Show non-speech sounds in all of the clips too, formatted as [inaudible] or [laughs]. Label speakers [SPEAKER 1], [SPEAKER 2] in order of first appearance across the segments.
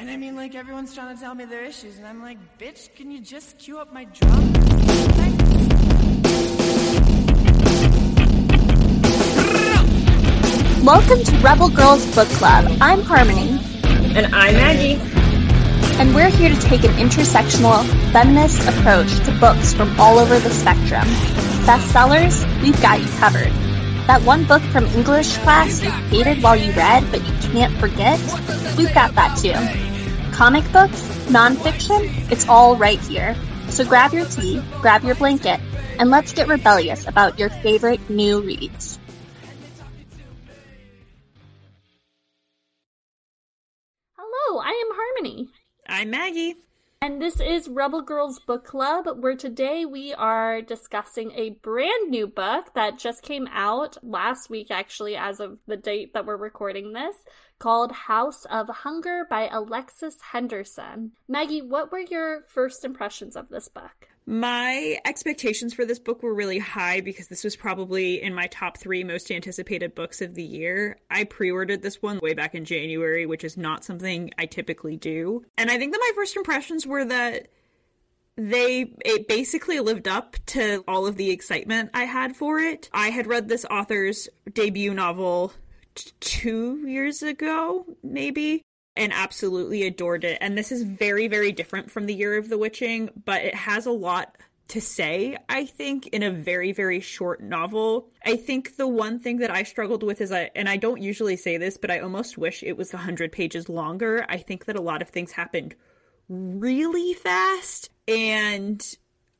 [SPEAKER 1] And I mean, like, everyone's trying to tell me their issues, and I'm like, bitch, can you just cue up my drum?
[SPEAKER 2] Welcome to Rebel Girls Book Club. I'm Harmony.
[SPEAKER 3] And I'm Maggie.
[SPEAKER 2] And we're here to take an intersectional, feminist approach to books from all over the spectrum. Bestsellers, we've got you covered. That one book from English class you hated while you read, but you can't forget, we've got that too. Comic books, nonfiction, it's all right here. So grab your tea, grab your blanket, and let's get rebellious about your favorite new reads.
[SPEAKER 4] Hello, I am Harmony.
[SPEAKER 3] I'm Maggie.
[SPEAKER 4] And this is Rebel Girls Book Club, where today we are discussing a brand new book that just came out last week, actually, as of the date that we're recording this, called House of Hunger by Alexis Henderson. Maggie, what were your first impressions of this book?
[SPEAKER 3] My expectations for this book were really high because this was probably in my top three most anticipated books of the year. I pre ordered this one way back in January, which is not something I typically do. And I think that my first impressions were that they it basically lived up to all of the excitement I had for it. I had read this author's debut novel two years ago, maybe, and absolutely adored it. And this is very, very different from The Year of the Witching, but it has a lot to say, I think, in a very, very short novel. I think the one thing that I struggled with is I, and I don't usually say this, but I almost wish it was 100 pages longer. I think that a lot of things happened really fast, and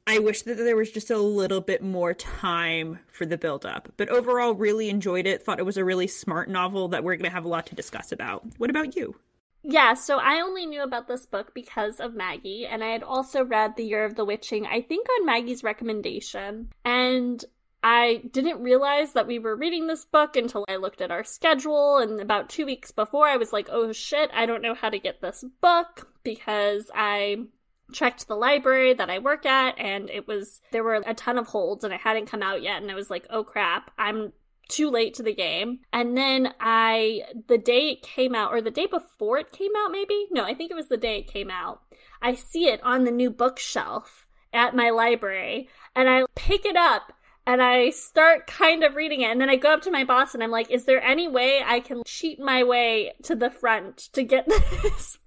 [SPEAKER 3] I wish that there was just a little bit more time for the build up. But overall, really enjoyed it. Thought it was a really smart novel that we're going to have a lot to discuss about. What about you?
[SPEAKER 4] Yeah, so I only knew about this book because of Maggie, and I had also read The Year of the Witching, I think on Maggie's recommendation. And I didn't realize that we were reading this book until I looked at our schedule. And about two weeks before, I was like, oh shit, I don't know how to get this book because I checked the library that I work at and it was, there were a ton of holds and it hadn't come out yet. And I was like, oh crap, I'm too late to the game. And then I, the day it came out, or the day before it came out, maybe? No, I think it was the day it came out. I see it on the new bookshelf at my library and I pick it up and I start kind of reading it. And then I go up to my boss and I'm like, is there any way I can cheat my way to the front to get [laughs] this?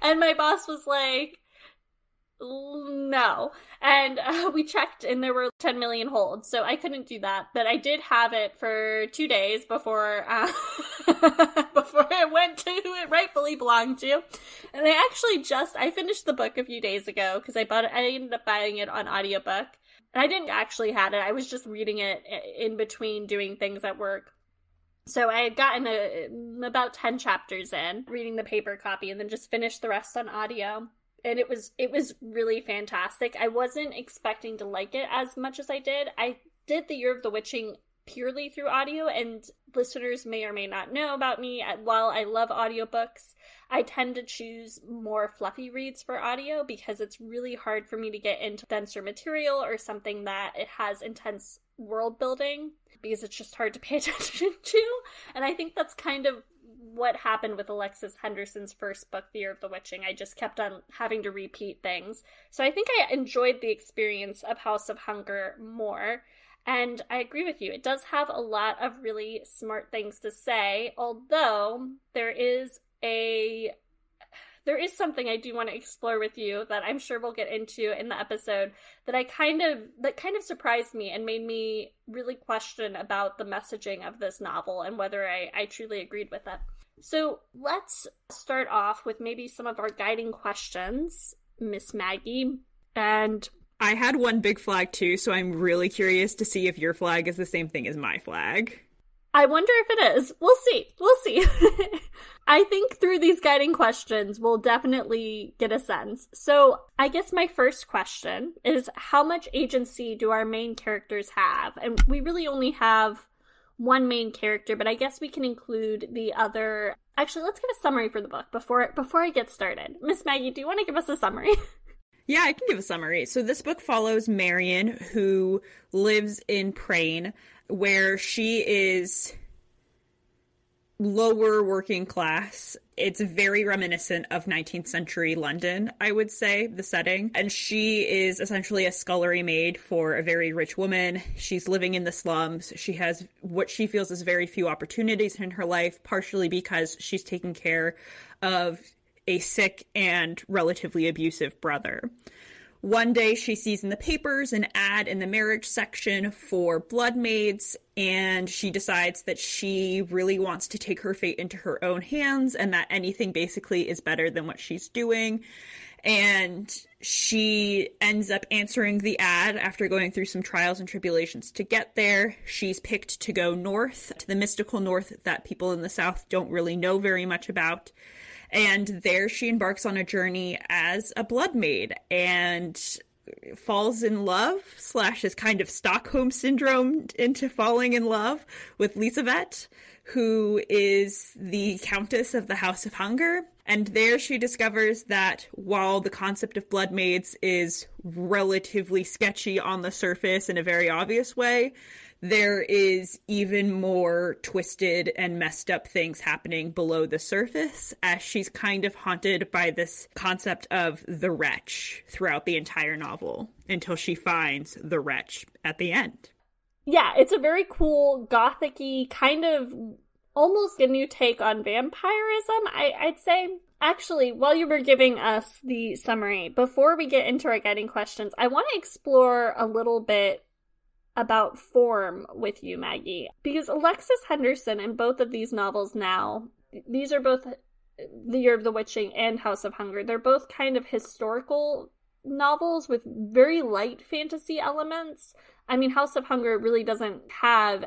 [SPEAKER 4] And my boss was like, no. And uh, [laughs] we checked and there were 10 million holds, so I couldn't do that. But I did have it for two days before uh, [laughs] before it went to who it rightfully belonged to. And I actually just I finished the book a few days ago because I bought it. I ended up buying it on audiobook. And I didn't actually had it. I was just reading it in between doing things at work. So I had gotten a, mm, about 10 chapters in, reading the paper copy, and then just finished the rest on audio and it was it was really fantastic. I wasn't expecting to like it as much as I did. I did the Year of the Witching purely through audio and listeners may or may not know about me while I love audiobooks, I tend to choose more fluffy reads for audio because it's really hard for me to get into denser material or something that it has intense world building because it's just hard to pay [laughs] attention to. And I think that's kind of what happened with Alexis Henderson's first book, The Year of the Witching. I just kept on having to repeat things. So I think I enjoyed the experience of House of Hunger more. And I agree with you. It does have a lot of really smart things to say, although there is a there is something I do want to explore with you that I'm sure we'll get into in the episode that I kind of that kind of surprised me and made me really question about the messaging of this novel and whether I, I truly agreed with it. So let's start off with maybe some of our guiding questions, Miss Maggie. And
[SPEAKER 3] I had one big flag too, so I'm really curious to see if your flag is the same thing as my flag.
[SPEAKER 4] I wonder if it is. We'll see. We'll see. [laughs] I think through these guiding questions, we'll definitely get a sense. So, I guess my first question is how much agency do our main characters have? And we really only have one main character, but I guess we can include the other. Actually, let's give a summary for the book before before I get started. Miss Maggie, do you want to give us a summary? [laughs]
[SPEAKER 3] Yeah, I can give a summary. So this book follows Marion, who lives in Prane, where she is lower working class. It's very reminiscent of 19th century London, I would say, the setting. And she is essentially a scullery maid for a very rich woman. She's living in the slums. She has what she feels is very few opportunities in her life, partially because she's taking care of a sick and relatively abusive brother. One day she sees in the papers an ad in the marriage section for blood maids, and she decides that she really wants to take her fate into her own hands and that anything basically is better than what she's doing. And she ends up answering the ad after going through some trials and tribulations to get there. She's picked to go north, to the mystical north that people in the south don't really know very much about and there she embarks on a journey as a blood maid and falls in love slash is kind of Stockholm syndrome into falling in love with Lisavet, who is the Countess of the House of Hunger. And there she discovers that while the concept of blood maids is relatively sketchy on the surface in a very obvious way, there is even more twisted and messed up things happening below the surface as she's kind of haunted by this concept of the wretch throughout the entire novel until she finds the wretch at the end.
[SPEAKER 4] Yeah, it's a very cool gothicy kind of almost a new take on vampirism, I, I'd say. Actually, while you were giving us the summary, before we get into our guiding questions, I want to explore a little bit about form with you, Maggie. Because Alexis Henderson in both of these novels now, these are both The Year of the Witching and House of Hunger. They're both kind of historical novels with very light fantasy elements. I mean, House of Hunger really doesn't have.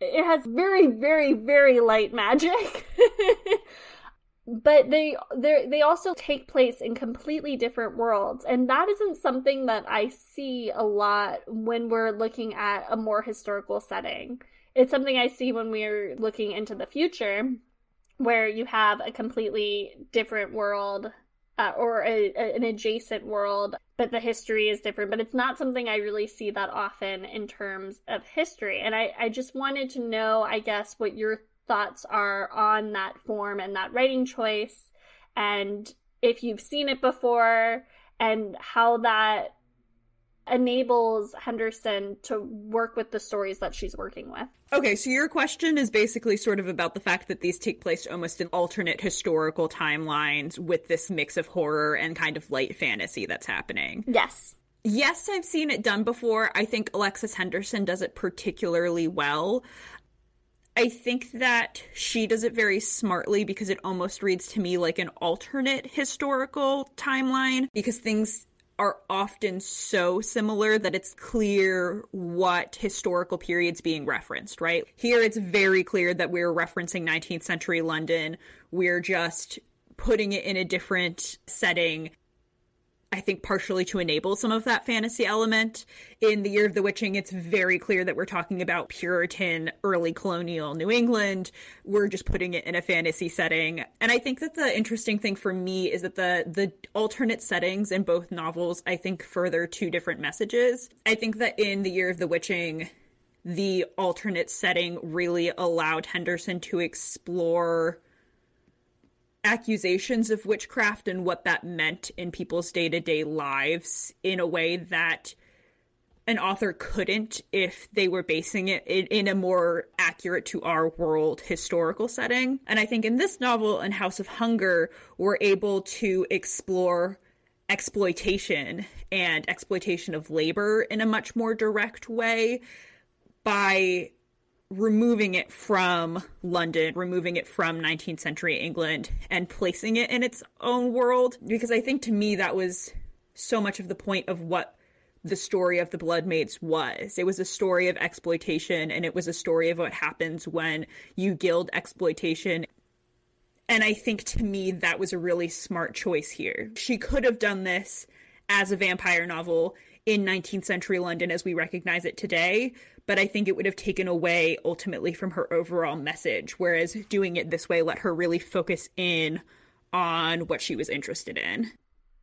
[SPEAKER 4] It has very, very, very light magic. [laughs] but they they also take place in completely different worlds. And that isn't something that i see a lot when we're looking at a more historical setting. It's something i see when we're looking into the future where you have a completely different world uh, or a, a, an adjacent world but the history is different. But it's not something i really see that often in terms of history. And i, I just wanted to know i guess what your thoughts are on that form and that writing choice, and if you've seen it before, and how that enables Henderson to work with the stories that she's working with.
[SPEAKER 3] Okay, so your question is basically sort of about the fact that these take place almost in alternate historical timelines with this mix of horror and kind of light fantasy that's happening.
[SPEAKER 4] Yes.
[SPEAKER 3] Yes, I've seen it done before. I think Alexis Henderson does it particularly well. I think that she does it very smartly because it almost reads to me like an alternate historical timeline because things are often so similar that it's clear what historical period's being referenced, right? Here it's very clear that we're referencing 19th century London. We're just putting it in a different setting I think partially to enable some of that fantasy element. In The Year of the Witching, it's very clear that we're talking about Puritan, early colonial New England. We're just putting it in a fantasy setting. And I think that the interesting thing for me is that the the alternate settings in both novels, I think, further two different messages. I think that in The Year of the Witching, the alternate setting really allowed Henderson to explore accusations of witchcraft and what that meant in people's day to day lives in a way that an author couldn't if they were basing it in, a more accurate to our world historical setting. And I think in this novel and House of Hunger, we're able to explore exploitation and exploitation of labor in a much more direct way by removing it from London, removing it from 19th century England, and placing it in its own world. Because I think to me that was so much of the point of what the story of the Blood Maids was. It was a story of exploitation, and it was a story of what happens when you gild exploitation. And I think to me that was a really smart choice here. She could have done this as a vampire novel in 19th century London as we recognize it today, but I think it would have taken away ultimately from her overall message. Whereas doing it this way let her really focus in on what she was interested in.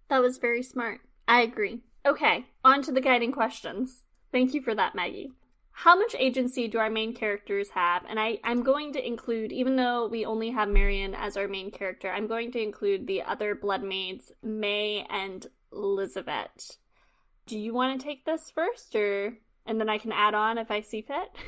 [SPEAKER 4] That was very smart. I agree. Okay, on to the guiding questions. Thank you for that, Maggie. how much agency do our main characters have? And I, I'm going to include, even though we only have Marion as our main character, I'm going to include the other blood maids, May and Elizabeth. Do you want to take this first, or and then I can add on if I see fit? [laughs]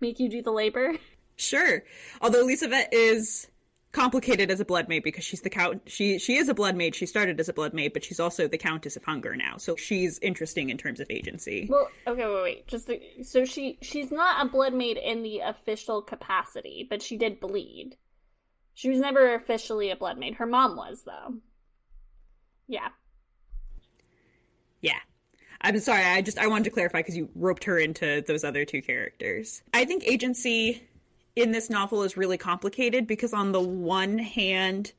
[SPEAKER 4] Make you do the labor.
[SPEAKER 3] Sure. Although Elizabeth is complicated as a blood maid because she's the count she she is a blood maid she started as a blood maid but she's also the countess of hunger now. So she's interesting in terms of agency.
[SPEAKER 4] Well okay wait wait. Just the, so she she's not a blood maid in the official capacity but she did bleed. She was never officially a blood maid her mom was though. Yeah.
[SPEAKER 3] Yeah i'm sorry i just i wanted to clarify because you roped her into those other two characters. I think agency in this novel is really complicated because on the one hand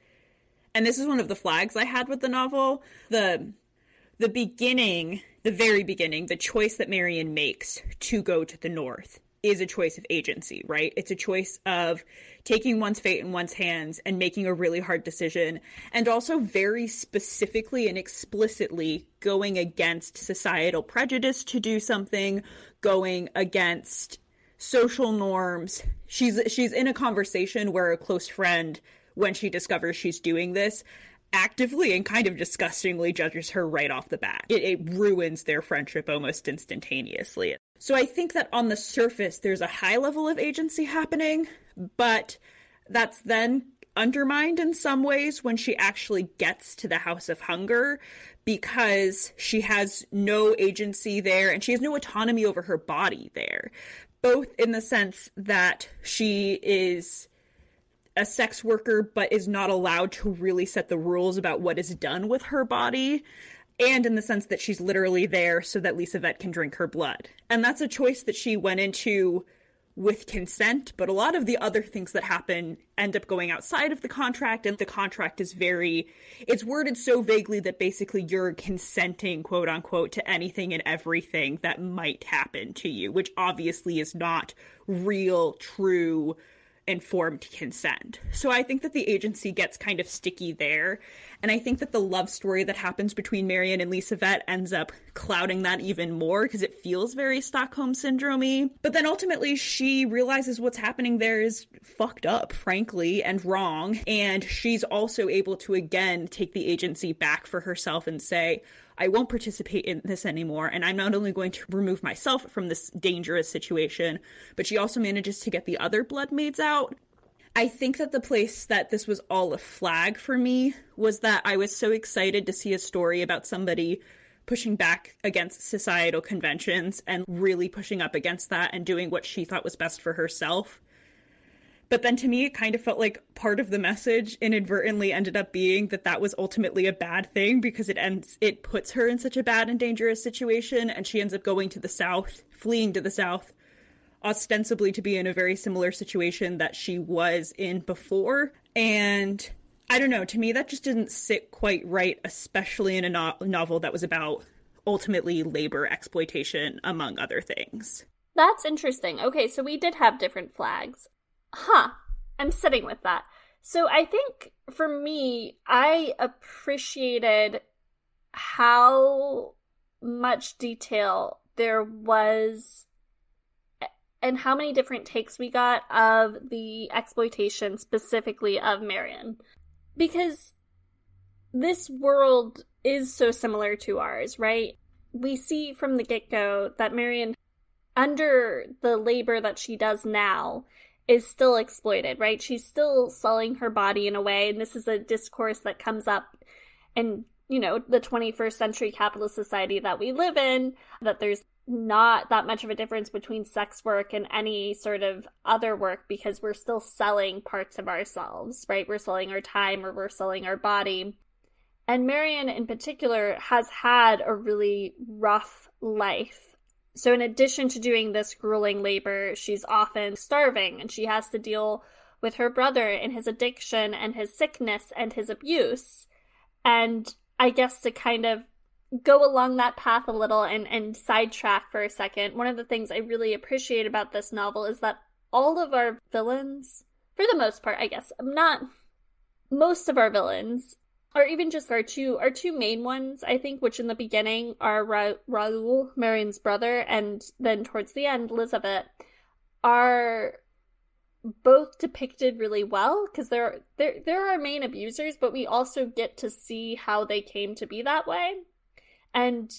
[SPEAKER 3] and this is one of the flags I had with the novel, the the beginning, the very beginning, the choice that Marion makes to go to the north is a choice of agency, right? It's a choice of taking one's fate in one's hands and making a really hard decision, and also very specifically and explicitly going against societal prejudice to do something, going against social norms. She's she's in a conversation where a close friend when she discovers she's doing this actively and kind of disgustingly judges her right off the bat. It, it, ruins their friendship almost instantaneously. So I think that on the surface, there's a high level of agency happening, but that's then undermined in some ways when she actually gets to the House of Hunger because she has no agency there and she has no autonomy over her body there both in the sense that she is a sex worker but is not allowed to really set the rules about what is done with her body and in the sense that she's literally there so that Lisavet can drink her blood. And that's a choice that she went into with consent, but a lot of the other things that happen end up going outside of the contract, and the contract is very, it's worded so vaguely that basically you're consenting, quote unquote, to anything and everything that might happen to you, which obviously is not real, true informed consent. So I think that the agency gets kind of sticky there. And I think that the love story that happens between Marion and Lisavet ends up clouding that even more because it feels very Stockholm syndromey. But then ultimately she realizes what's happening there is fucked up, frankly, and wrong. And she's also able to again take the agency back for herself and say, I won't participate in this anymore. And I'm not only going to remove myself from this dangerous situation, but she also manages to get the other blood maids out. I think that the place that this was all a flag for me was that I was so excited to see a story about somebody pushing back against societal conventions and really pushing up against that and doing what she thought was best for herself. But then to me, it kind of felt like part of the message inadvertently ended up being that that was ultimately a bad thing because it ends, it puts her in such a bad and dangerous situation, and she ends up going to the south, fleeing to the south, ostensibly to be in a very similar situation that she was in before. And I don't know, to me, that just didn't sit quite right, especially in a no- novel that was about ultimately labor exploitation, among other things.
[SPEAKER 4] That's interesting. Okay, so we did have different flags huh, I'm sitting with that. So I think for me, I appreciated how much detail there was and how many different takes we got of the exploitation specifically of Marion. Because this world is so similar to ours, right? We see from the get go that Marion, under the labor that she does now, is still exploited, right? She's still selling her body in a way, and this is a discourse that comes up in, you know, the 21st century capitalist society that we live in, that there's not that much of a difference between sex work and any sort of other work because we're still selling parts of ourselves, right? We're selling our time or we're selling our body. And Marion, in particular, has had a really rough life so, in addition to doing this grueling labor, she's often starving and she has to deal with her brother and his addiction and his sickness and his abuse. And I guess to kind of go along that path a little and, and sidetrack for a second, one of the things I really appreciate about this novel is that all of our villains, for the most part, I guess, not most of our villains, or even just our two our two main ones i think which in the beginning are Ra- raoul marion's brother and then towards the end elizabeth are both depicted really well because they're they're they're our main abusers but we also get to see how they came to be that way. And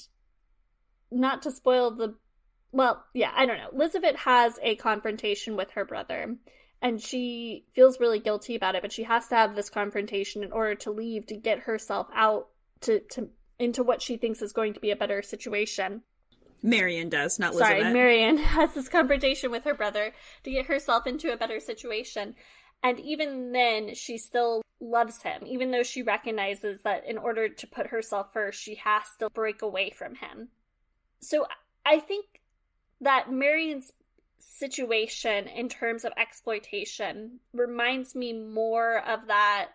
[SPEAKER 4] not to spoil the well yeah i don't know. Elizabeth has a confrontation with her brother and she feels really guilty about it but she has to have this confrontation in order to leave to get herself out to to into what she thinks is going to be a better situation.
[SPEAKER 3] Marion does, not Elizabeth.
[SPEAKER 4] sorry marion [laughs] has this confrontation with her brother to get herself into a better situation. And even then she still loves him. Even though she recognizes that in order to put herself first she has to break away from him. So i think that marion's situation in terms of exploitation reminds me more of that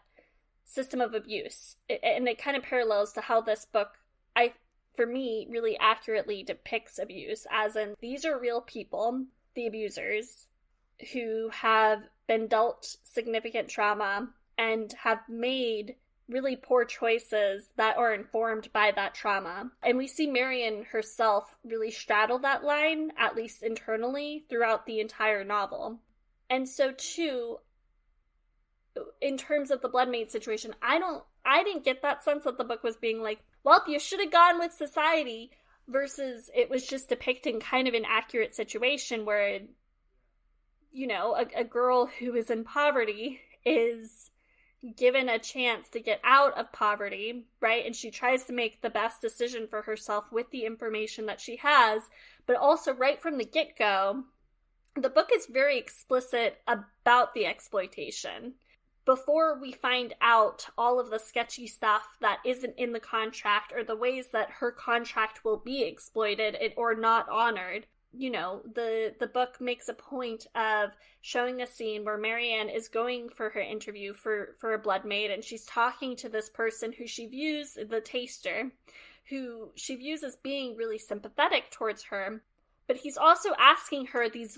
[SPEAKER 4] system of abuse. And it kind of parallels to how this book i for me really accurately depicts abuse as in these are real people the abusers who have been dealt significant trauma and have made really poor choices that are informed by that trauma. And we see Marion herself really straddle that line, at least internally, throughout the entire novel. And so, too, in terms of the bloodmaid situation, I don't, I didn't get that sense that the book was being like, well, you should have gone with society, versus it was just depicting kind of an accurate situation where, you know, a, a girl who is in poverty is given a chance to get out of poverty, right? And she tries to make the best decision for herself with the information that she has, but also right from the get go, the book is very explicit about the exploitation. Before we find out all of the sketchy stuff that isn't in the contract or the ways that her contract will be exploited or not honored, you know the the book makes a point of showing a scene where Marianne is going for her interview for for a blood maid and she's talking to this person who she views the taster who she views as being really sympathetic towards her but he's also asking her these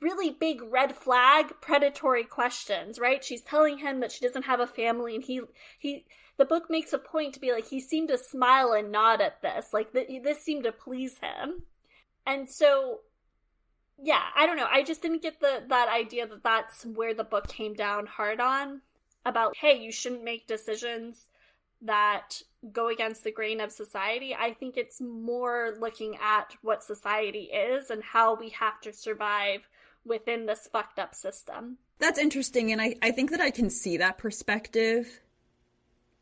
[SPEAKER 4] really big red flag predatory questions right? She's telling him that she doesn't have a family and he he the book makes a point to be like he seemed to smile and nod at this like th- this seemed to please him and so yeah i don't know. I just didn't get the that idea that that's where the book came down hard on about hey you shouldn't make decisions that go against the grain of society. I think it's more looking at what society is and how we have to survive within this fucked up system.
[SPEAKER 3] That's interesting, and I, I think that I can see that perspective.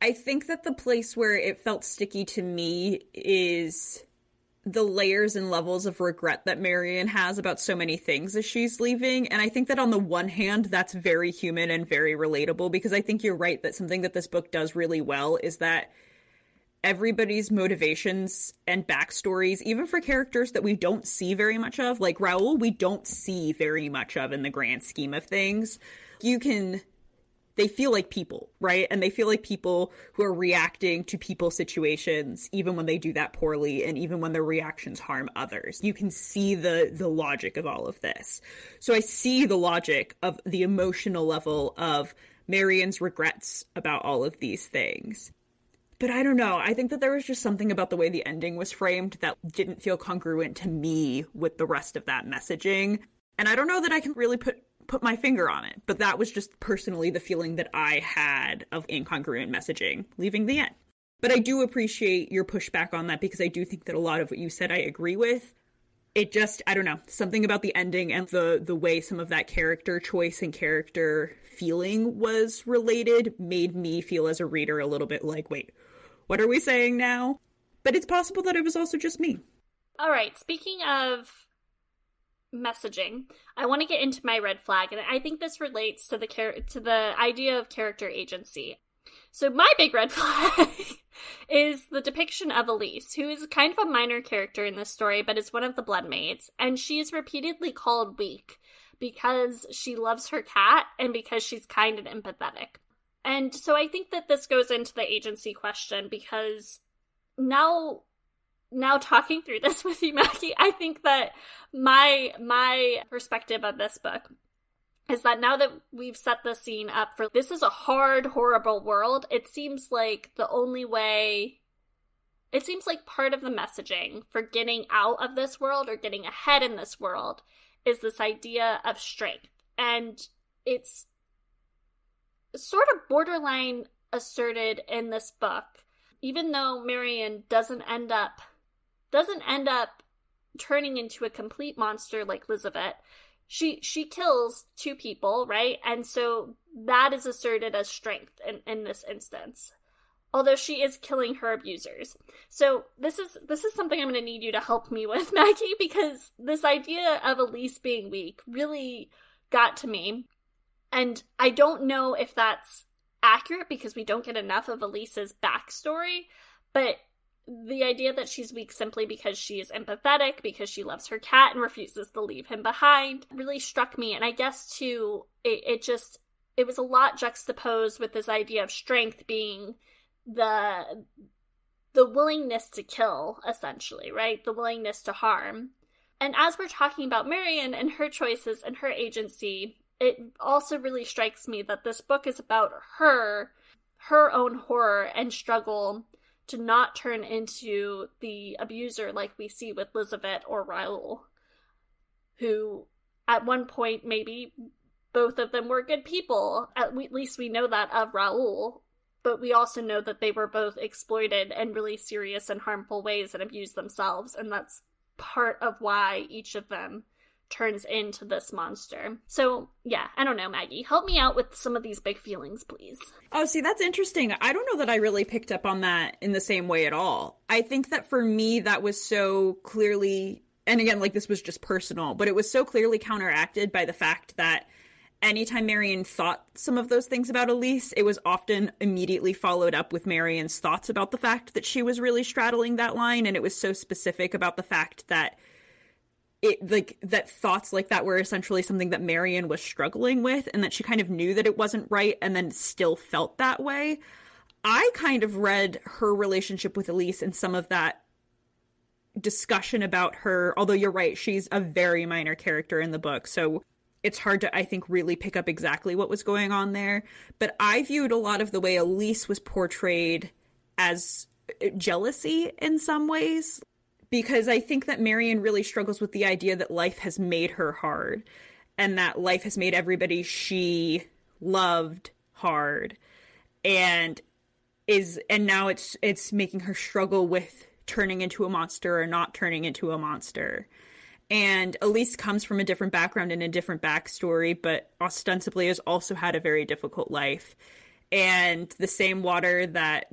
[SPEAKER 3] I think that the place where it felt sticky to me is the layers and levels of regret that Marion has about so many things as she's leaving. And I think that on the one hand, that's very human and very relatable because I think you're right that something that this book does really well is that everybody's motivations and backstories, even for characters that we don't see very much of, like Raoul, we don't see very much of in the grand scheme of things. You can they feel like people, right? And they feel like people who are reacting to people situations even when they do that poorly and even when their reactions harm others. You can see the the logic of all of this. So I see the logic of the emotional level of Marion's regrets about all of these things. But I don't know. I think that there was just something about the way the ending was framed that didn't feel congruent to me with the rest of that messaging. And I don't know that I can really put put my finger on it, but that was just personally the feeling that I had of incongruent messaging leaving the end. But I do appreciate your pushback on that because I do think that a lot of what you said I agree with. It just I don't know, something about the ending and the the way some of that character choice and character feeling was related made me feel as a reader a little bit like, wait, what are we saying now? But it's possible that it was also just me.
[SPEAKER 4] All right, speaking of messaging, I want to get into my red flag, and I think this relates to the char- to the idea of character agency. So my big red [laughs] flag is the depiction of Elise, who is kind of a minor character in this story, but is one of the bloodmaids, and she is repeatedly called weak because she loves her cat and because she's kind and empathetic. And so I think that this goes into the agency question because now now talking through this [laughs] with you, Maggie, I think that my my perspective of this book is that now that we've set the scene up for this is a hard, horrible world, it seems like the only way. It seems like part of the messaging for getting out of this world or getting ahead in this world is this idea of strength. And it's sort of borderline asserted in this book. Even though Marion doesn't end up doesn't end up turning into a complete monster like Elizabeth, she she kills two people, right? And so that is asserted as strength in, in this instance. Although she is killing her abusers. So this is this is something I'm gonna need you to help me with, [laughs] Maggie, because this idea of Elise being weak really got to me. And I don't know if that's accurate because we don't get enough of Elise's backstory, but the idea that she's weak simply because she is empathetic, because she loves her cat and refuses to leave him behind, really struck me. And I guess too, it, it just it was a lot juxtaposed with this idea of strength being the the willingness to kill, essentially, right? The willingness to harm. And as we're talking about Marion and her choices and her agency, it also really strikes me that this book is about her, her own horror and struggle to not turn into the abuser like we see with Elizabeth or Raoul, who at one point maybe both of them were good people. At least we know that of Raoul, but we also know that they were both exploited in really serious and harmful ways and abused themselves, and that's part of why each of them turns into this monster. So, yeah, I don't know, Maggie. Help me out with some of these big feelings, please.
[SPEAKER 3] Oh, see, that's interesting. I don't know that I really picked up on that in the same way at all. I think that for me, that was so clearly, and again, like this was just personal, but it was so clearly counteracted by the fact that anytime Marion thought some of those things about Elise, it was often immediately followed up with Marion's thoughts about the fact that she was really straddling that line. And it was so specific about the fact that it like that thoughts like that were essentially something that Marion was struggling with and that she kind of knew that it wasn't right and then still felt that way. I kind of read her relationship with Elise and some of that discussion about her, although you're right, she's a very minor character in the book. So it's hard to, I think, really pick up exactly what was going on there. But I viewed a lot of the way Elise was portrayed as uh, jealousy in some ways because I think that Marion really struggles with the idea that life has made her hard and that life has made everybody she loved hard and is and now it's it's making her struggle with turning into a monster or not turning into a monster. And Elise comes from a different background and a different backstory, but ostensibly has also had a very difficult life. And the same water that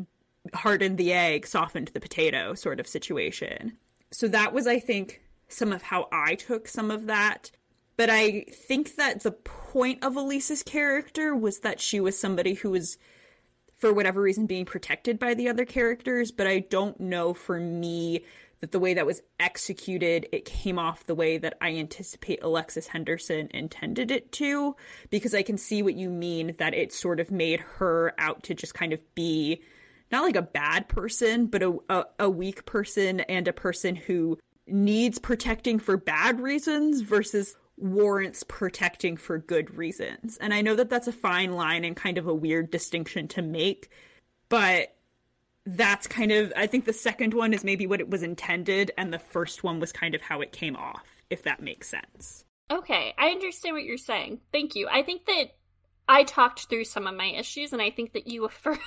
[SPEAKER 3] hardened the egg softened the potato sort of situation so that was, I think, some of how I took some of that. But I think that the point of Elise's character was that she was somebody who was, for whatever reason, being protected by the other characters. But I don't know for me that the way that was executed, it came off the way that I anticipate Alexis Henderson intended it to, because I can see what you mean that it sort of made her out to just kind of be not like a bad person, but a, a, a weak person and a person who needs protecting for bad reasons versus warrants protecting for good reasons. And I know that that's a fine line and kind of a weird distinction to make, but that's kind of I think the second one is maybe what it was intended and the first one was kind of how it came off, if that makes sense.
[SPEAKER 4] Okay, I understand what you're saying. Thank you. I think that I talked through some of my issues and I think that you [laughs] affirmed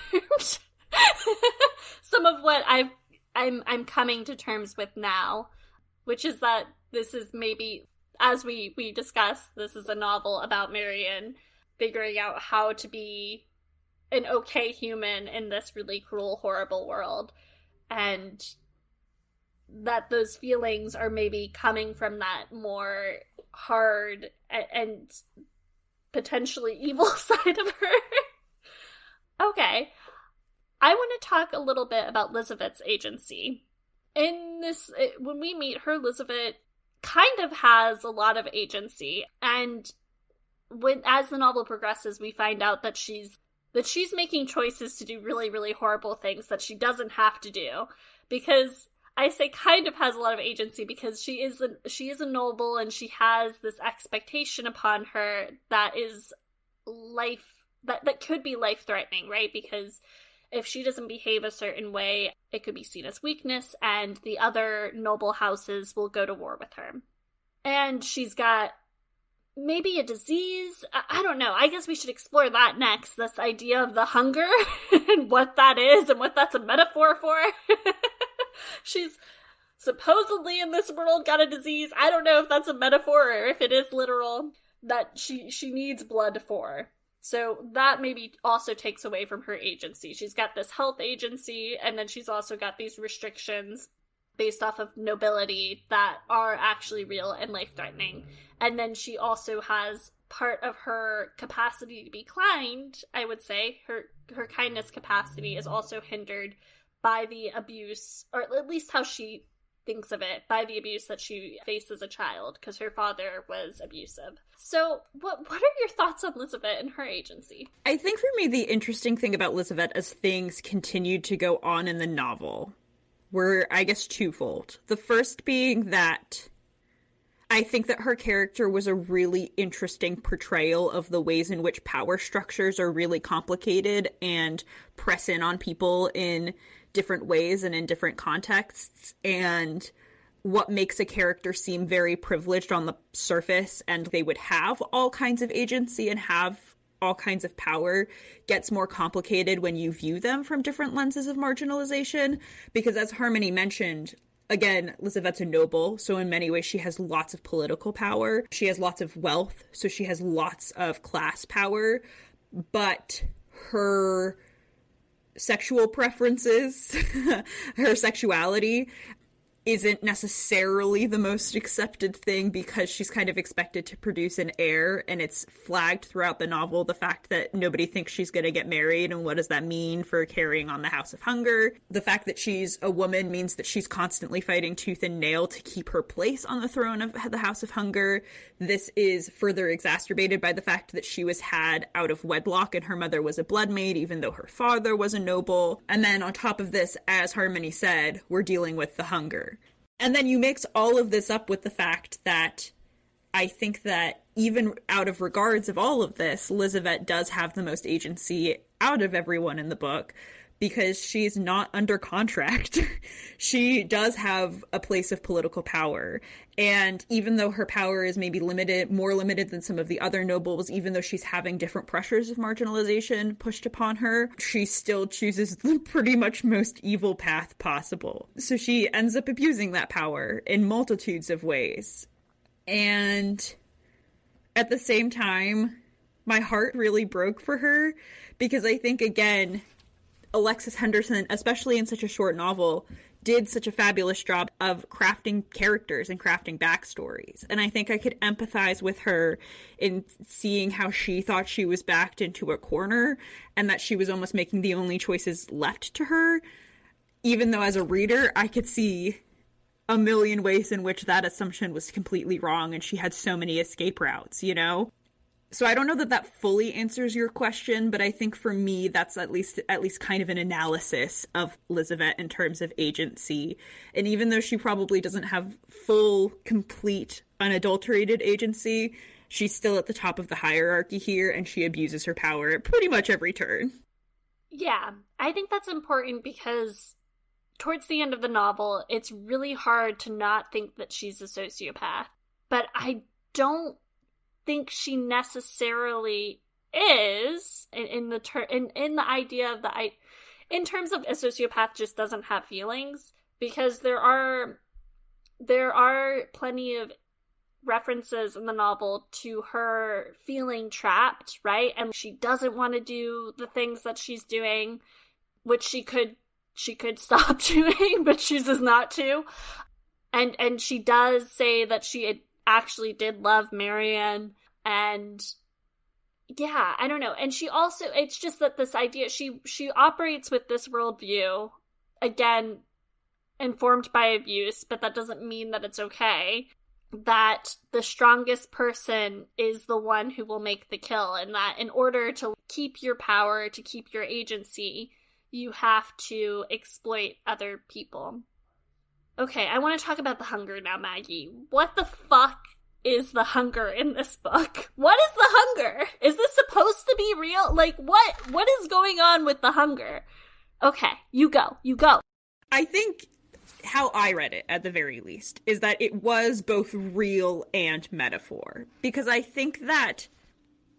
[SPEAKER 4] [laughs] some of what I've I'm I'm coming to terms with now, which is that this is maybe as we we discussed, this is a novel about Marion figuring out how to be an okay human in this really cruel, horrible world. And that those feelings are maybe coming from that more hard and, and potentially [laughs] evil side of her. okay. I want to talk a little bit about Elizabeth's agency. In this, eh, when we meet her, Elizabeth kind of has a lot of agency, and when as the novel progresses, we find out that she's that she's making choices to do really, really horrible things that she doesn't have to do. Because I say kind of has a lot of agency because she is a she is a noble and she has this expectation upon her that is life that that could be life threatening, right? Because if she doesn't behave a certain way, it could be seen as weakness and the other noble houses will go to war with her. And she's got maybe a disease. I don't know. I guess we should explore that next. This idea of the hunger [laughs] and what that is and what that's a metaphor for. [laughs] She's supposedly in this world got a disease. I don't know if that's a metaphor or if it is literal that she she needs blood for. So that maybe also takes away from her agency. She's got this health agency and then she's also got these restrictions based off of nobility that are actually real and life threatening. And then she also has part of her capacity to be kind, I would say, her her kindness capacity is also hindered by the abuse, or at least how she thinks of it, by the abuse that she faced as a child, because her father was abusive. So, what what are your thoughts on Elizabeth and her agency?
[SPEAKER 3] I think for me, the interesting thing about Elizabeth as things continued to go on in the novel were, I guess, twofold. The first being that I think that her character was a really interesting portrayal of the ways in which power structures are really complicated and press in on people in different ways and in different contexts and what makes a character seem very privileged on the surface and they would have all kinds of agency and have all kinds of power gets more complicated when you view them from different lenses of marginalization because as harmony mentioned again Elizabeth's a noble so in many ways she has lots of political power. She has lots of wealth so she has lots of class power but her sexual preferences, [laughs] her sexuality, isn't necessarily the most accepted thing because she's kind of expected to produce an heir and it's flagged throughout the novel the fact that nobody thinks she's going to get married and what does that mean for carrying on the house of hunger? The fact that she's a woman means that she's constantly fighting tooth and nail to keep her place on the throne of the house of hunger. This is further exacerbated by the fact that she was had out of wedlock and her mother was a blood maid even though her father was a noble. And then on top of this as harmony said we're dealing with the hunger and then you mix all of this up with the fact that I think that even out of regards of all of this, Elizabeth does have the most agency out of everyone in the book because she's not under contract. [laughs] she does have a place of political power. And even though her power is maybe limited, more limited than some of the other nobles, even though she's having different pressures of marginalization pushed upon her, she still chooses the [laughs] pretty much most evil path possible. So she ends up abusing that power in multitudes of ways. And at the same time, my heart really broke for her because I think, again, Alexis Henderson, especially in such a short novel, did such a fabulous job of crafting characters and crafting backstories. And I think I could empathize with her in seeing how she thought she was backed into a corner and that she was almost making the only choices left to her. Even though as a reader, I could see a million ways in which that assumption was completely wrong and she had so many escape routes, you know? So I don't know that that fully answers your question, but I think for me that's at least at least kind of an analysis of Elizabeth in terms of agency. And even though she probably doesn't have full, complete, unadulterated agency, she's still at the top of the hierarchy here and she abuses her power at pretty much every turn.
[SPEAKER 4] Yeah, I think that's important because towards the end of the novel, it's really hard to not think that she's a sociopath. But I don't think she necessarily is in, in the ter- in in the idea of the I in terms of a sociopath just doesn't have feelings because there are there are plenty of references in the novel to her feeling trapped, right? And she doesn't want to do the things that she's doing, which she could she could [laughs] stop doing, but chooses not to. And and she does say that she actually did love Marianne and yeah, I don't know. And she also it's just that this idea she she operates with this worldview again informed by abuse, but that doesn't mean that it's okay. That the strongest person is the one who will make the kill, and that in order to keep your power, to keep your agency, you have to exploit other people. Okay, I want to talk about the hunger now, Maggie. What the fuck is the hunger in this book? What is the hunger? Is this supposed to be real? Like what what is going on with the hunger? Okay, you go. You go.
[SPEAKER 3] I think how I read it at the very least is that it was both real and metaphor because I think that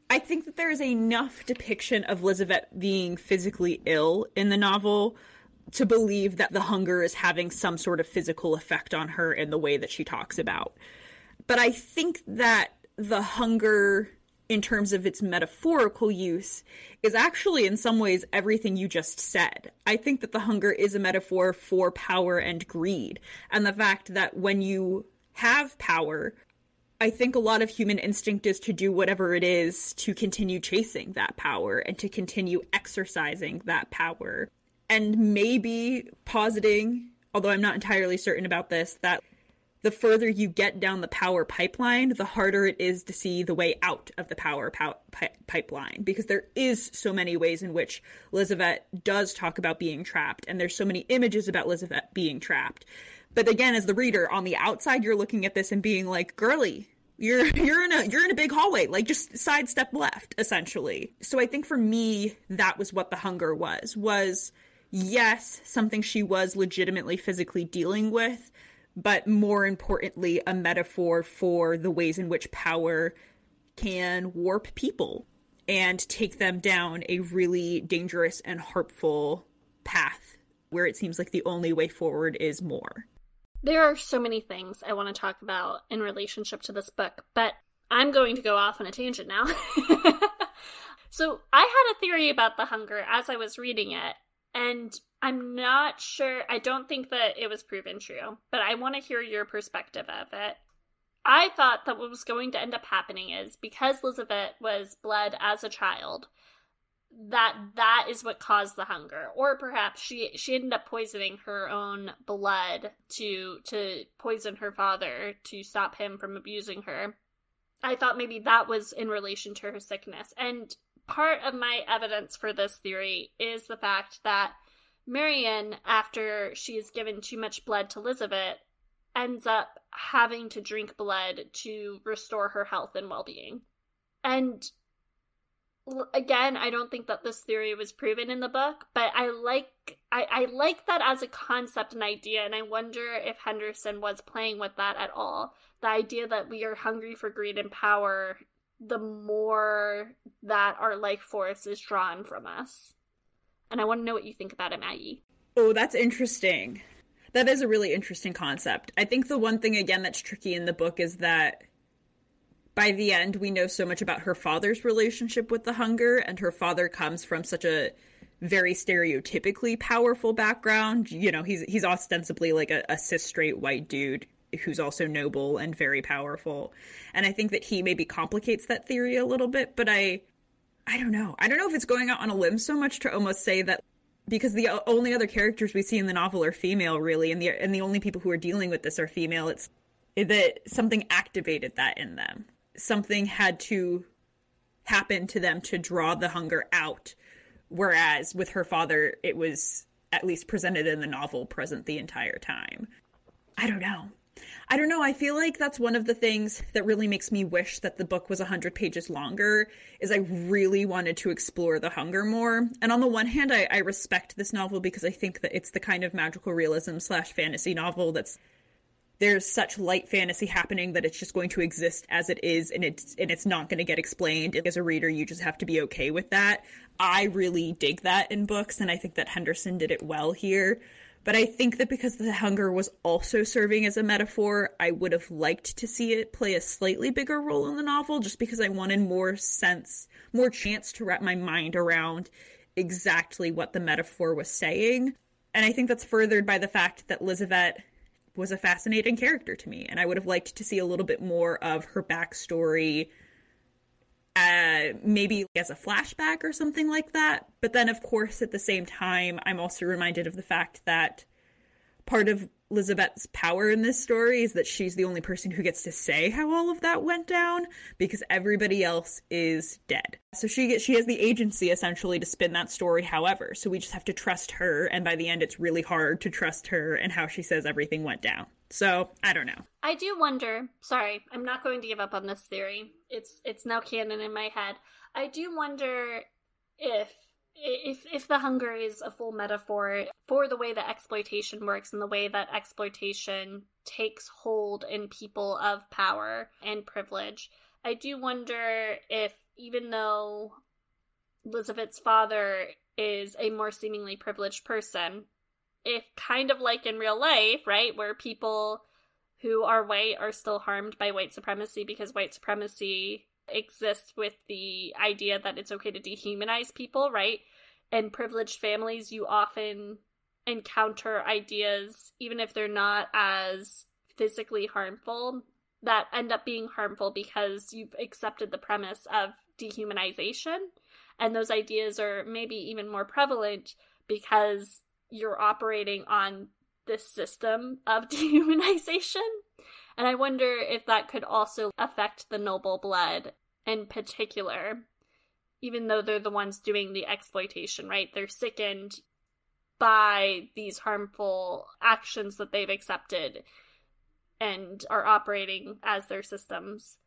[SPEAKER 3] I think that there is enough depiction of Elizabeth being physically ill in the novel to believe that the hunger is having some sort of physical effect on her in the way that she talks about. But I think that the hunger, in terms of its metaphorical use, is actually in some ways everything you just said. I think that the hunger is a metaphor for power and greed, and the fact that when you have power, I think a lot of human instinct is to do whatever it is to continue chasing that power and to continue exercising that power and maybe positing, although I'm not entirely certain about this, that the further you get down the power pipeline, the harder it is to see the way out of the power pi- pipeline because there is so many ways in which Elizabeth does talk about being trapped and there's so many images about Elizabeth being trapped. But again, as the reader on the outside, you're looking at this and being like, "Girly, you're you're in a you're in a big hallway like just sidestep left essentially so i think for me that was what the hunger was was yes, something she was legitimately physically dealing with, but more importantly, a metaphor for the ways in which power can warp people and take them down a really dangerous and hurtful path where it seems like the only way forward is more.
[SPEAKER 4] There are so many things I want to talk about in relationship to this book, but I'm going to go off on a tangent now. [laughs] so, I had a theory about the hunger as I was reading it, and I'm not sure, I don't think that it was proven true, but I want to hear your perspective of it. I thought that what was going to end up happening is because Elizabeth was bled as a child, that that is what caused the hunger. Or perhaps she she ended up poisoning her own blood to to poison her father to stop him from abusing her. I thought maybe that was in relation to her sickness. And part of my evidence for this theory is the fact that Marion, after she is given too much blood to Elizabeth, ends up having to drink blood to restore her health and well being. And again, I don't think that this theory was proven in the book, but I like I, I like that as a concept and idea, and I wonder if Henderson was playing with that at all. The idea that we are hungry for greed and power the more that our life force is drawn from us. And I want to know what you think about it, Maggie.
[SPEAKER 3] Oh, that's interesting. That is a really interesting concept. I think the one thing, again, that's tricky in the book is that by the end, we know so much about her father's relationship with the hunger, and her father comes from such a very stereotypically powerful background. You know, he's he's ostensibly like a, a cis straight white dude who's also noble and very powerful. And I think that he maybe complicates that theory a little bit, but I I don't know. I don't know if it's going out on a limb so much to almost say that because the only other characters we see in the novel are female really and the and the only people who are dealing with this are female. It's that something activated that in them. Something had to happen to them to draw the hunger out whereas with her father it was at least presented in the novel present the entire time. I don't know. I don't know. I feel like that's one of the things that really makes me wish that the book was 100 pages longer is I really wanted to explore the hunger more. And on the one hand, I, I respect this novel because I think that it's the kind of magical realism slash fantasy novel that's there's such light fantasy happening that it's just going to exist as it is and it's and it's not going to get explained as a reader you just have to be okay with that i really dig that in books and i think that henderson did it well here but I think that because the hunger was also serving as a metaphor, I would have liked to see it play a slightly bigger role in the novel just because I wanted more sense, more chance to wrap my mind around exactly what the metaphor was saying. And I think that's furthered by the fact that Elizabeth was a fascinating character to me, and I would have liked to see a little bit more of her backstory uh, maybe as a flashback or something like that. But then, of course, at the same time, I'm also reminded of the fact that part of Elizabeth's power in this story is that she's the only person who gets to say how all of that went down because everybody else is dead. So she gets, she has the agency essentially to spin that story however. So we just have to trust her and by the end it's really hard to trust her and how she says everything went down. So, I don't know.
[SPEAKER 4] I do wonder, sorry, I'm not going to give up on this theory. It's it's now canon in my head. I do wonder if if if the hunger is a full metaphor for the way that exploitation works and the way that exploitation takes hold in people of power and privilege, I do wonder if even though Elizabeth's father is a more seemingly privileged person, if kind of like in real life, right, where people who are white are still harmed by white supremacy because white supremacy exists with the idea that it's okay to dehumanize people, right? In privileged families, you often encounter ideas, even if they're not as physically harmful, that end up being harmful because you've accepted the premise of dehumanization. And those ideas are maybe even more prevalent because you're operating on this system of [laughs] dehumanization. And I wonder if that could also affect the noble blood in particular, even though they're the ones doing the exploitation, right? They're sickened by these harmful actions that they've accepted and are operating as their systems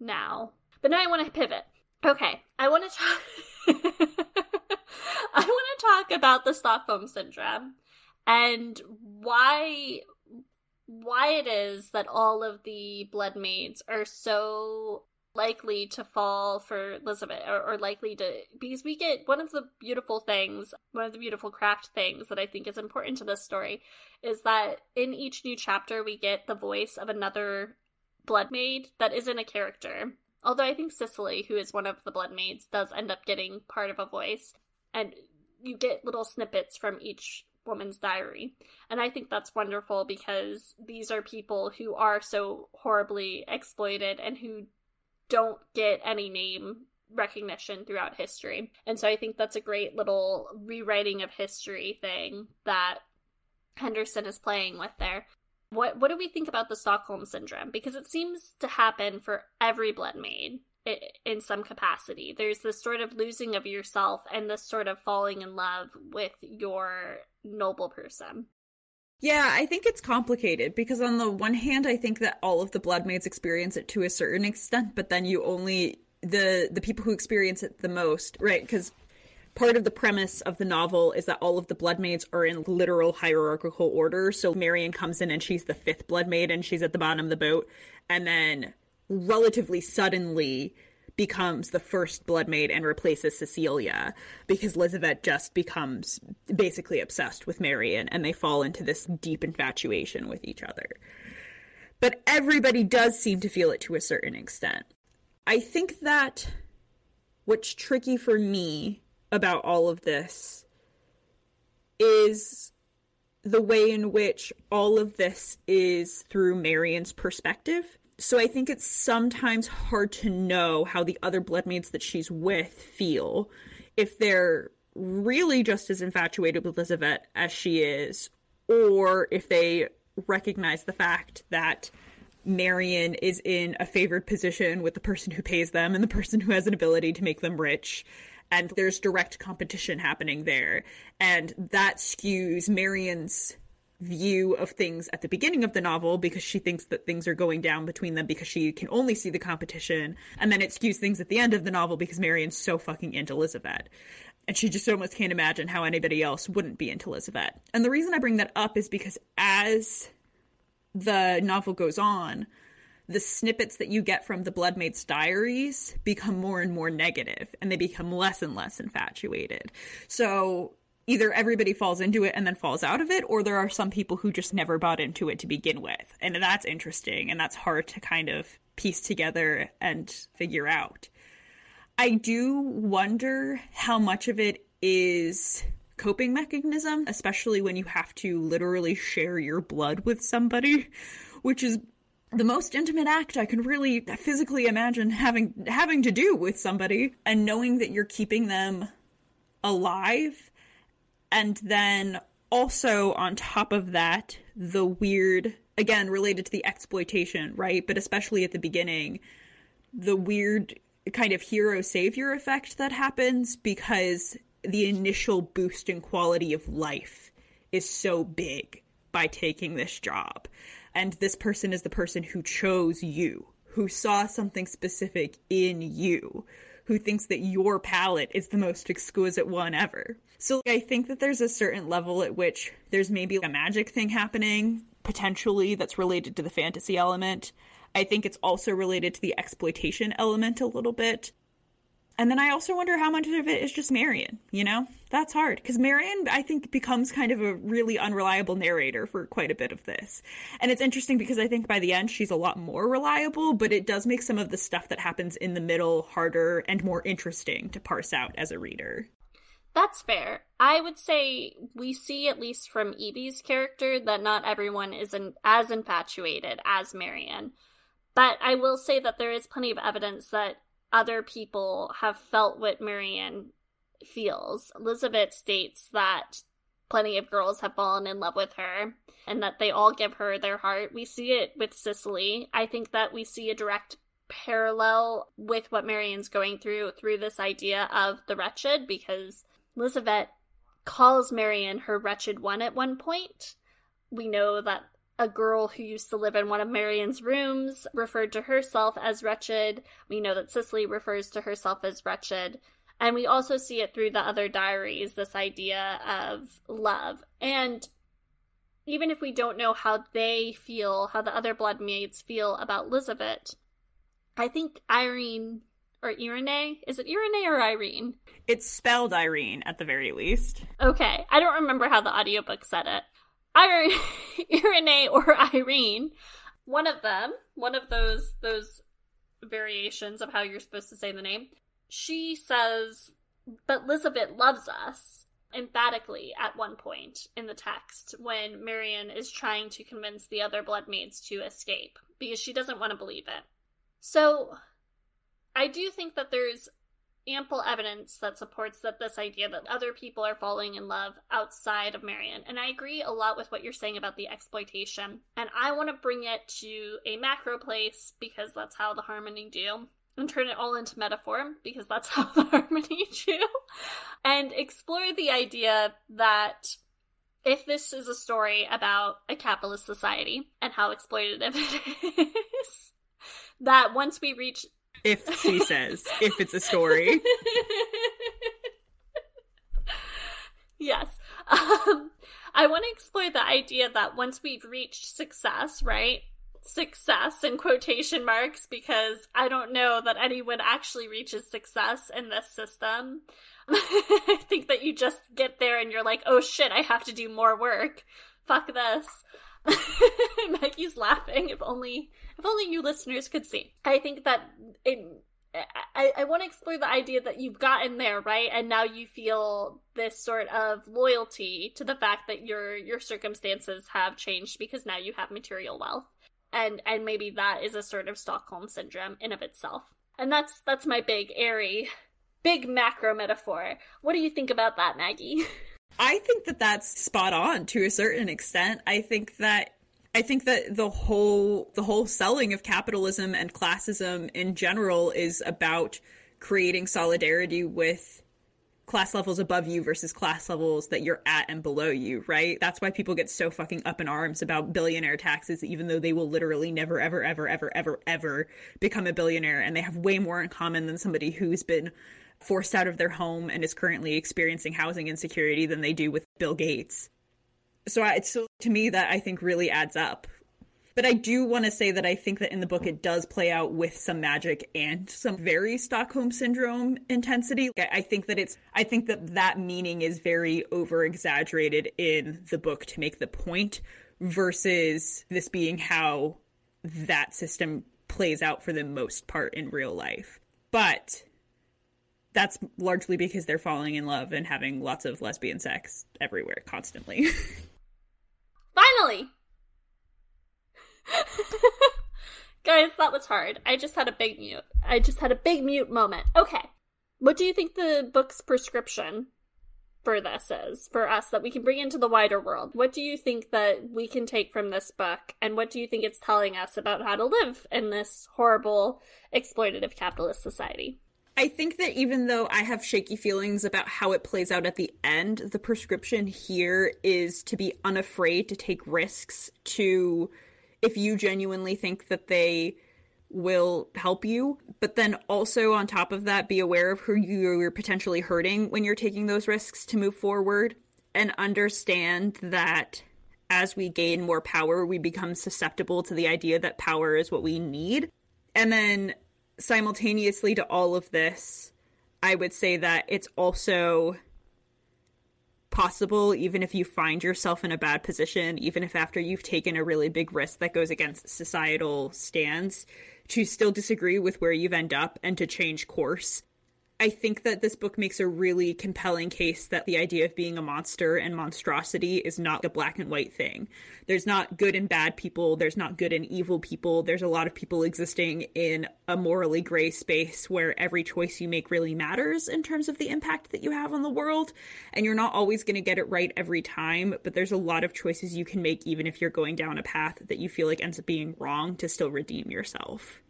[SPEAKER 4] now. But now I want to pivot. Okay, I want to talk. [laughs] I want to talk about the Stockholm syndrome and why why it is that all of the blood maids are so likely to fall for Elizabeth or, or, likely to because we get one of the beautiful things, one of the beautiful craft things that I think is important to this story is that in each new chapter we get the voice of another blood maid that isn't a character. Although I think Cicely, who is one of the blood maids, does end up getting part of a voice. And you get little snippets from each woman's diary. And I think that's wonderful because these are people who are so horribly exploited and who don't get any name recognition throughout history. And so I think that's a great little rewriting of history thing that Henderson is playing with there. What what do we think about the Stockholm syndrome? Because it seems to happen for every blood maid in some capacity. There's this sort of losing of yourself and this sort of falling in love with your noble person.
[SPEAKER 3] Yeah, I think it's complicated because on the one hand, I think that all of the bloodmaids experience it to a certain extent, but then you only the the people who experience it the most, right? Because part of the premise of the novel is that all of the bloodmaids are in literal hierarchical order. So Marion comes in and she's the fifth bloodmaid and she's at the bottom of the boat, and then relatively suddenly becomes the first bloodmaid and replaces Cecilia because Elizabeth just becomes basically obsessed with Marion and they fall into this deep infatuation with each other. But everybody does seem to feel it to a certain extent. I think that what's tricky for me about all of this is the way in which all of this is through Marion's perspective so I think it's sometimes hard to know how the other bloodmaids that she's with feel if they're really just as infatuated with Elizabeth as she is, or if they recognize the fact that Marion is in a favored position with the person who pays them and the person who has an ability to make them rich. And there's direct competition happening there. And that skews Marion's view of things at the beginning of the novel because she thinks that things are going down between them because she can only see the competition. And then it skews things at the end of the novel because Marion's so fucking into Elizabeth. And she just almost can't imagine how anybody else wouldn't be into Elizabeth. And the reason I bring that up is because as the novel goes on, the snippets that you get from the Bloodmaid's diaries become more and more negative and they become less and less infatuated. So either everybody falls into it and then falls out of it, or there are some people who just never bought into it to begin with. And that's interesting and that's hard to kind of piece together and figure out. I do wonder how much of it is coping mechanism, especially when you have to literally share your blood with somebody, which is the most intimate act I can really physically imagine having having to do with somebody and knowing that you're keeping them alive and then also, on top of that, the weird, again, related to the exploitation, right? But especially at the beginning, the weird kind of hero savior effect that happens because the initial boost in quality of life is so big by taking this job. And this person is the person who chose you, who saw something specific in you, who thinks that your palate is the most exquisite one ever. So I think that there's a certain level at which there's maybe a magic thing happening, potentially, that's related to the fantasy element. I think it's also related to the exploitation element a little bit. And then I also wonder how much of it is just Marion, you know? That's hard because Marion, I think, becomes kind of a really unreliable narrator for quite a bit of this. And it's interesting because I think by the end she's a lot more reliable, but it does make some of the stuff that happens in the middle harder and more interesting to parse out as a reader.
[SPEAKER 4] That's fair. I would say we see, at least from Evie's character, that not everyone is in, as infatuated as Marion. But I will say that there is plenty of evidence that other people have felt what Marion feels. Elizabeth states that plenty of girls have fallen in love with her and that they all give her their heart. We see it with Cicely. I think that we see a direct parallel with what Marion's going through through this idea of the wretched because Elizabeth calls Marion her wretched one at one point. We know that a girl who used to live in one of Marion's rooms referred to herself as wretched. We know that Cicely refers to herself as wretched. And we also see it through the other diaries this idea of love. And even if we don't know how they feel, how the other bloodmaids feel about Elizabeth, I think Irene or Irene, is it Irene or Irene?
[SPEAKER 3] It's spelled Irene at the very least.
[SPEAKER 4] Okay. I don't remember how the audiobook said it. Irene, [laughs] Irene or Irene, one of them, one of those those variations of how you're supposed to say the name, she says, "But Elizabeth loves us." Emphatically, at one point in the text, when Marion is trying to convince the other blood bloodmaids to escape because she doesn't want to believe it. So, I do think that there's ample evidence that supports that this idea that other people are falling in love outside of Marion. And I agree a lot with what you're saying about the exploitation. And I want to bring it to a macro place because that's how the harmony do. And turn it all into metaphor because that's [laughs] how the harmony do. And explore the idea that if this is a story about a capitalist society and how exploitative [laughs] it is, that once we reach
[SPEAKER 3] if she says, if it's a story. [laughs]
[SPEAKER 4] yes. Um, I want to explore the idea that once we've reached success, right? Success in quotation marks, because I don't know that anyone actually reaches success in this system. [laughs] I think that you just get there and you're like, oh shit, I have to do more work. Fuck this. [laughs] Maggie's laughing. If only, if only you listeners could see. I think that it. I, I want to explore the idea that you've gotten there, right? And now you feel this sort of loyalty to the fact that your your circumstances have changed because now you have material wealth. And and maybe that is a sort of Stockholm syndrome in of itself. And that's that's my big airy big macro metaphor. What do you think about that, Maggie? [laughs]
[SPEAKER 3] I think that that's spot on to a certain extent. I think that I think that the whole the whole selling of capitalism and classism in general is about creating solidarity with class levels above you versus class levels that you're at and below you, right? That's why people get so fucking up in arms about billionaire taxes, even though they will literally never, ever, ever, ever, ever, ever become a billionaire. And they have way more in common than somebody who's been forced out of their home and is currently experiencing housing insecurity than they do with Bill Gates. So, I, so to me, that I think really adds up. But I do want to say that I think that in the book it does play out with some magic and some very Stockholm syndrome intensity. I think that it's I think that that meaning is very over exaggerated in the book to make the point versus this being how that system plays out for the most part in real life. But that's largely because they're falling in love and having lots of lesbian sex everywhere constantly. [laughs]
[SPEAKER 4] Finally! [laughs] Guys, that was hard. I just had a big mute. I just had a big mute moment. Okay. What do you think the book's prescription for this is for us that we can bring into the wider world. What do you think that we can take from this book, and what do you think it's telling us about how to live in this horrible exploitative capitalist society?
[SPEAKER 3] I think that even though I have shaky feelings about how it plays out at the end, the prescription here is to be unafraid to take risks to if you genuinely think that they will help you, but then also on top of that, be aware of who you're potentially hurting when you're taking those risks to move forward and understand that as we gain more power, we become susceptible to the idea that power is what we need. And then simultaneously to all of this, I would say that it's also possible, even if you find yourself in a bad position, even if after you've taken a really big risk that goes against societal stands, to still disagree with where you've end up and to change course I think that this book makes a really compelling case that the idea of being a monster and monstrosity is not a black and white thing. There's not good and bad people, there's not good and evil people. There's a lot of people existing in a morally gray space where every choice you make really matters in terms of the impact that you have on the world. And you're not always going to get it right every time, but there's a lot of choices you can make even if you're going down a path that you feel like ends up being wrong to still redeem yourself.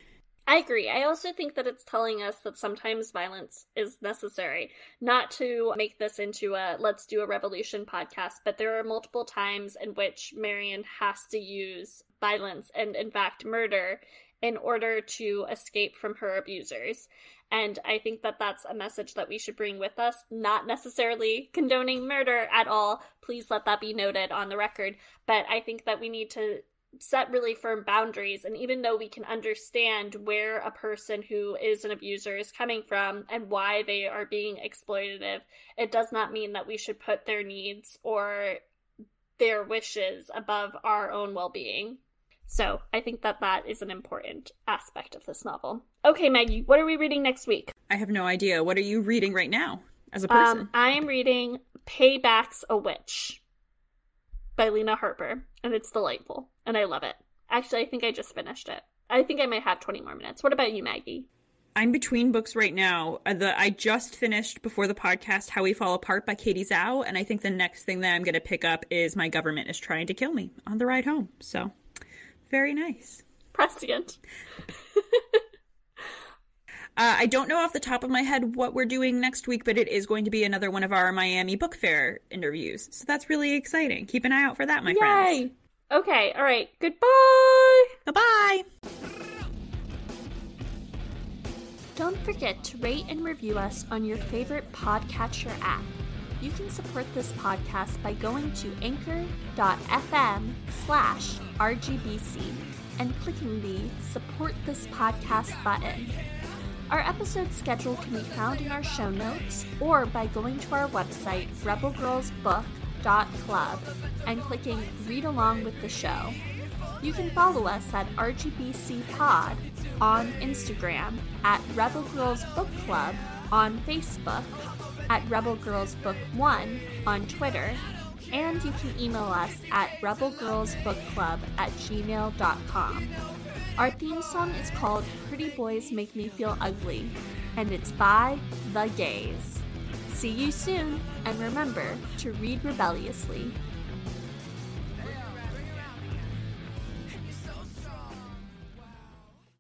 [SPEAKER 4] I agree. I also think that it's telling us that sometimes violence is necessary. Not to make this into a let's do a revolution podcast, but there are multiple times in which Marion has to use violence and, in fact, murder in order to escape from her abusers. And I think that that's a message that we should bring with us, not necessarily condoning murder at all. Please let that be noted on the record. But I think that we need to set really firm boundaries. And even though we can understand where a person who is an abuser is coming from and why they are being exploitative, it does not mean that we should put their needs or their wishes above our own well being. So I think that that is an important aspect of this novel. Okay, Maggie, what are we reading next week?
[SPEAKER 3] I have no idea. What are you reading right now as a person? Um,
[SPEAKER 4] I am reading Payback's a Witch by Lana Harper, and it's delightful, and I love it. Actually, I think I just finished it. I think I might have 20 more minutes. What about you, Maggie?
[SPEAKER 3] I'm between books right now. Uh, the I just finished before the podcast How We Fall Apart by Katie Zhao, and I think the next thing that I'm going to pick up is My Government is Trying to Kill Me on the ride home. So, very nice.
[SPEAKER 4] Prescient. [laughs]
[SPEAKER 3] Uh, I don't know off the top of my head what we're doing next week, but it is going to be another one of our Miami Book Fair interviews. So that's really exciting. Keep an eye out for that, my Yay. friends.
[SPEAKER 4] Okay, all right. Goodbye.
[SPEAKER 3] Bye bye.
[SPEAKER 2] Don't forget to rate and review us on your favorite podcatcher app. You can support this podcast by going to anchor.fm slash RGBC and clicking the Support This Podcast button. Our episode schedule can be found in our show notes or by going to our website, rebelgirlsbook.club, and clicking Read Along with the Show. You can follow us at RGBC Pod on Instagram, at Rebel Girls Book Club on Facebook, at Rebel Girls Book 1 on Twitter, and you can email us at rebelgirlsbookclub at gmail.com. Our theme song is called Pretty Boys Make Me Feel Ugly, and it's by The Gays. See you soon, and remember to read rebelliously.